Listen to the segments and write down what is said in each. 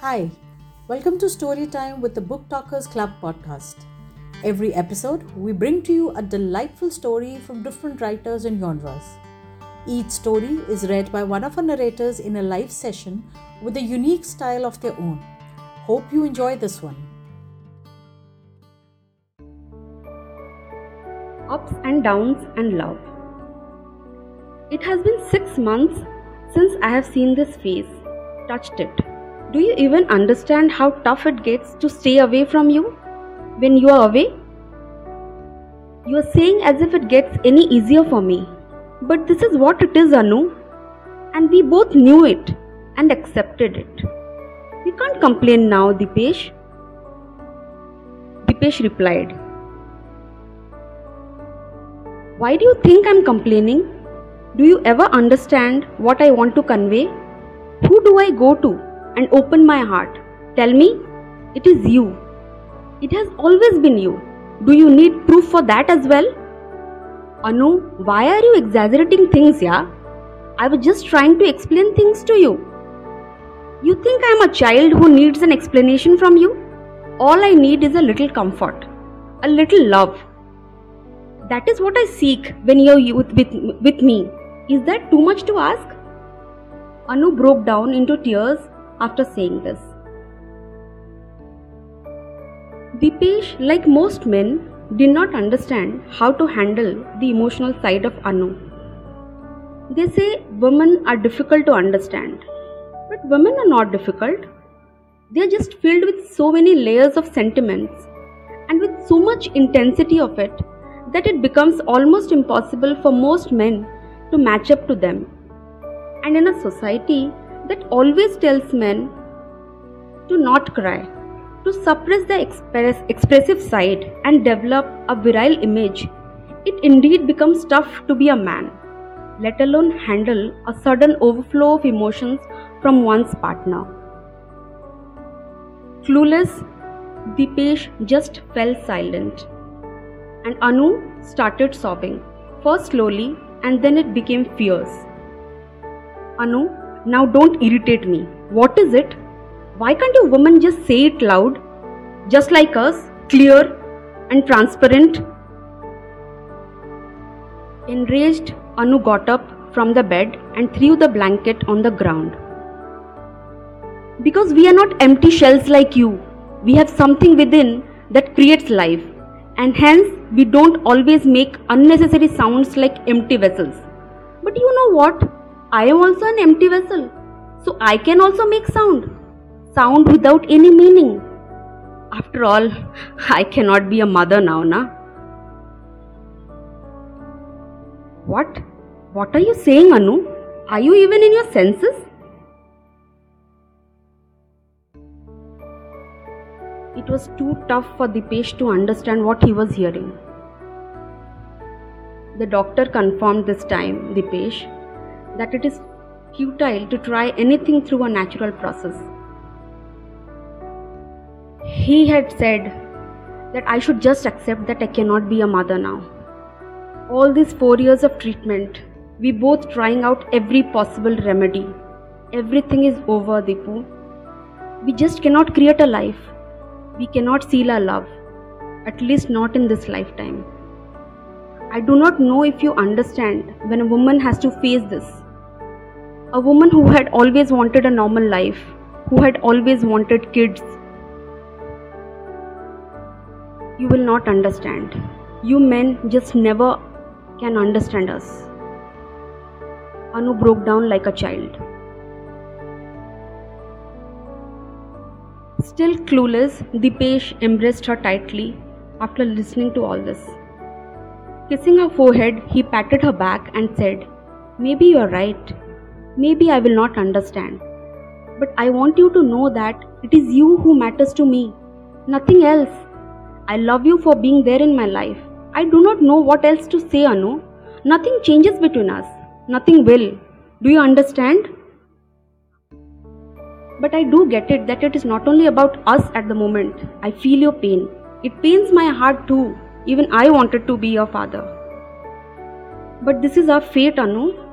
Hi, welcome to Storytime with the Book Talkers Club podcast. Every episode, we bring to you a delightful story from different writers and genres. Each story is read by one of our narrators in a live session with a unique style of their own. Hope you enjoy this one. Ups and downs and love. It has been six months since I have seen this face, touched it. Do you even understand how tough it gets to stay away from you when you are away? You are saying as if it gets any easier for me. But this is what it is, Anu. And we both knew it and accepted it. We can't complain now, Dipesh. Dipesh replied. Why do you think I'm complaining? Do you ever understand what I want to convey? Who do I go to and open my heart? Tell me, it is you. It has always been you. Do you need proof for that as well? Anu, why are you exaggerating things, yeah? I was just trying to explain things to you. You think I'm a child who needs an explanation from you? All I need is a little comfort, a little love. That is what I seek when you're with, with, with me. Is that too much to ask? Anu broke down into tears after saying this. Dipesh, like most men, did not understand how to handle the emotional side of Anu. They say women are difficult to understand. But women are not difficult. They are just filled with so many layers of sentiments and with so much intensity of it that it becomes almost impossible for most men to match up to them. And in a society that always tells men to not cry, to suppress the express, expressive side and develop a virile image, it indeed becomes tough to be a man, let alone handle a sudden overflow of emotions from one's partner. Clueless, Dipesh just fell silent, and Anu started sobbing, first slowly and then it became fierce. Anu, now don't irritate me. What is it? Why can't a woman just say it loud? Just like us, clear and transparent? Enraged, Anu got up from the bed and threw the blanket on the ground. Because we are not empty shells like you, we have something within that creates life, and hence we don't always make unnecessary sounds like empty vessels. But you know what? I am also an empty vessel, so I can also make sound sound without any meaning. After all, I cannot be a mother now, na? What? What are you saying, Anu? Are you even in your senses? It was too tough for Dipesh to understand what he was hearing. The doctor confirmed this time, Dipesh, that it is futile to try anything through a natural process. He had said that I should just accept that I cannot be a mother now. All these four years of treatment, we both trying out every possible remedy. Everything is over, Dipu. We just cannot create a life. We cannot seal our love, at least not in this lifetime. I do not know if you understand when a woman has to face this. A woman who had always wanted a normal life, who had always wanted kids, you will not understand. You men just never can understand us. Anu broke down like a child. Still clueless, Dipesh embraced her tightly after listening to all this. Kissing her forehead, he patted her back and said, Maybe you are right. Maybe I will not understand. But I want you to know that it is you who matters to me, nothing else. I love you for being there in my life. I do not know what else to say, Anu. Nothing changes between us. Nothing will. Do you understand? But I do get it that it is not only about us at the moment. I feel your pain. It pains my heart too. Even I wanted to be your father. But this is our fate, Anu.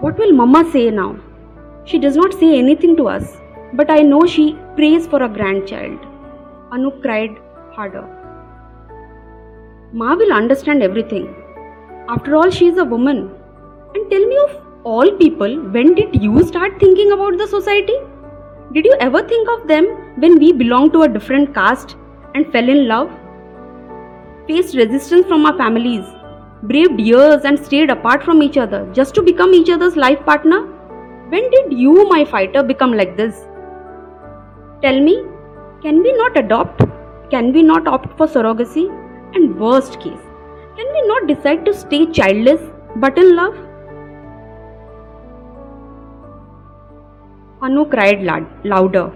What will Mama say now? She does not say anything to us. but I know she prays for a grandchild. Anu cried harder. Ma will understand everything. After all, she is a woman. And tell me of all people, when did you start thinking about the society? Did you ever think of them when we belonged to a different caste and fell in love? Faced resistance from our families, braved years and stayed apart from each other just to become each other's life partner? When did you, my fighter, become like this? Tell me, can we not adopt? Can we not opt for surrogacy? And worst case, can we not decide to stay childless but in love? Anu cried louder.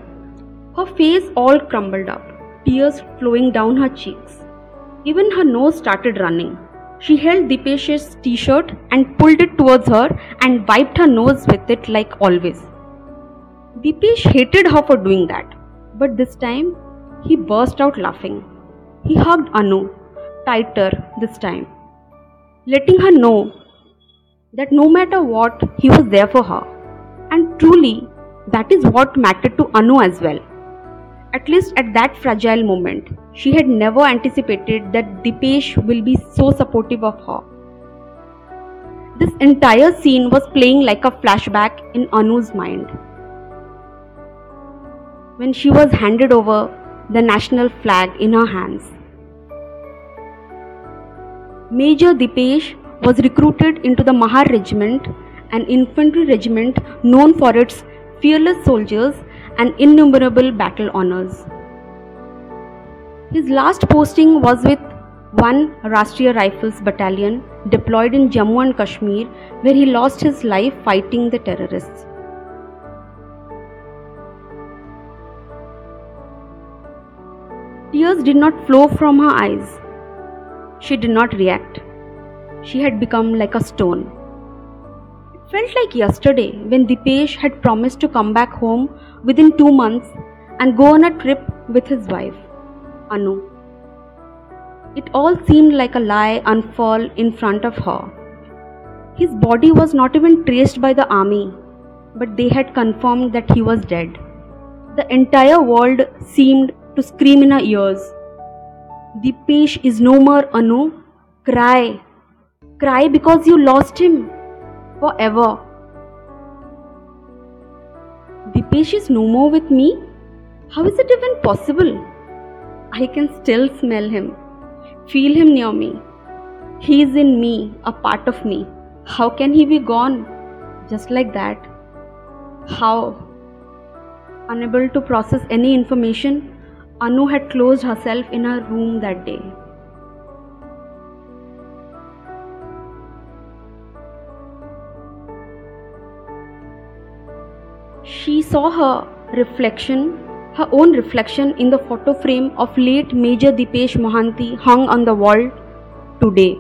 Her face all crumbled up, tears flowing down her cheeks. Even her nose started running. She held Dipesh's t shirt and pulled it towards her and wiped her nose with it like always. Dipesh hated her for doing that, but this time he burst out laughing. He hugged Anu tighter this time, letting her know that no matter what, he was there for her. And truly, that is what mattered to Anu as well. At least at that fragile moment, she had never anticipated that Dipesh will be so supportive of her. This entire scene was playing like a flashback in Anu's mind. When she was handed over the national flag in her hands. Major Dipesh was recruited into the Mahar Regiment, an infantry regiment known for its fearless soldiers, and innumerable battle honors. His last posting was with 1 Rashtriya Rifles Battalion deployed in Jammu and Kashmir, where he lost his life fighting the terrorists. Tears did not flow from her eyes. She did not react. She had become like a stone It felt like yesterday when Dipesh had promised to come back home within two months and go on a trip with his wife, Anu. It all seemed like a lie unfurled in front of her. His body was not even traced by the army, but they had confirmed that he was dead. The entire world seemed to scream in her ears. Dipesh is no more Anu. Cry. Cry because you lost him forever. Dipesh is no more with me? How is it even possible? I can still smell him, feel him near me. He is in me, a part of me. How can he be gone? Just like that. How? Unable to process any information, Anu had closed herself in her room that day. She saw her reflection, her own reflection in the photo frame of late Major Dipesh Mohanty hung on the wall today.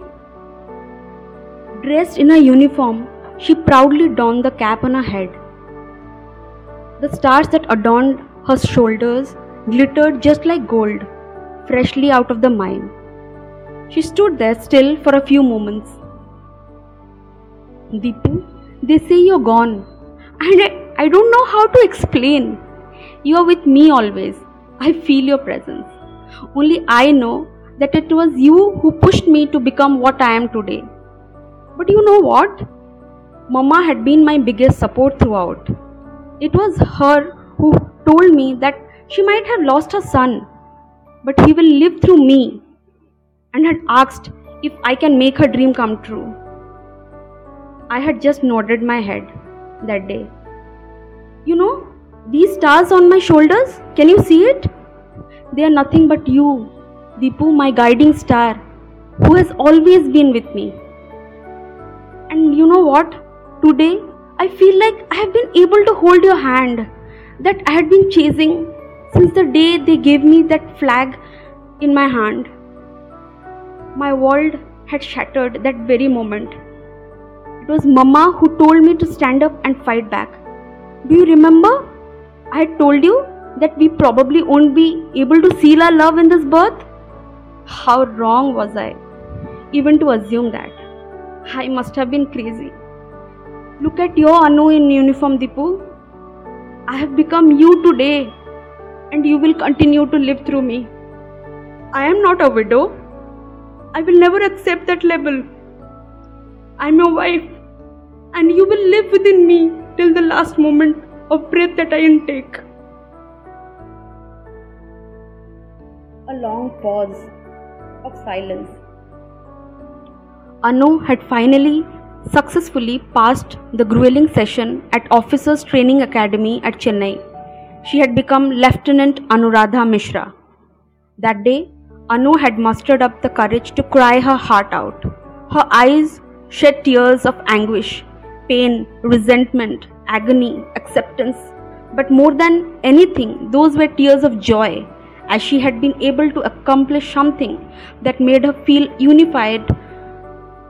Dressed in her uniform, she proudly donned the cap on her head. The stars that adorned her shoulders glittered just like gold, freshly out of the mine. She stood there still for a few moments. Deepu, they say you're gone, and I don't know how to explain. You are with me always. I feel your presence. Only I know that it was you who pushed me to become what I am today. But you know what? Mama had been my biggest support throughout. It was her who told me that she might have lost her son, but he will live through me, and had asked if I can make her dream come true. I had just nodded my head that day. You know, these stars on my shoulders, can you see it? They are nothing but you, Deepu, my guiding star, who has always been with me. And you know what? Today, I feel like I have been able to hold your hand that I had been chasing since the day they gave me that flag in my hand. My world had shattered that very moment. It was Mama who told me to stand up and fight back. Do you remember? I told you that we probably won't be able to seal our love in this birth? How wrong was I, even to assume that? I must have been crazy. Look at your Anu in uniform, Dipu. I have become you today, and you will continue to live through me. I am not a widow. I will never accept that label. I'm your wife, and you will live within me till the last moment of breath that I intake. A long pause of silence. Anu had finally successfully passed the grueling session at Officers Training Academy at Chennai. She had become Lieutenant Anuradha Mishra. That day, Anu had mustered up the courage to cry her heart out. Her eyes shed tears of anguish, pain, resentment, agony, acceptance. But more than anything, those were tears of joy as she had been able to accomplish something that made her feel unified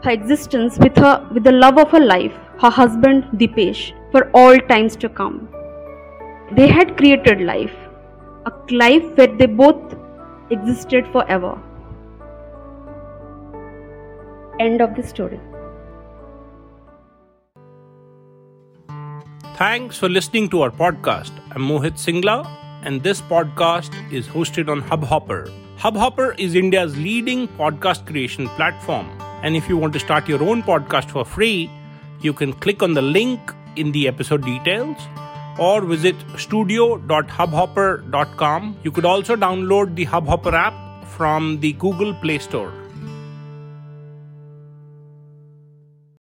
her existence with her with the love of her life, her husband Dipesh, for all times to come. They had created life, a life where they both existed forever. End of the story. Thanks for listening to our podcast. I'm Mohit Singla, and this podcast is hosted on Hubhopper. Hubhopper is India's leading podcast creation platform. And if you want to start your own podcast for free, you can click on the link in the episode details or visit studio.hubhopper.com. You could also download the Hubhopper app from the Google Play Store.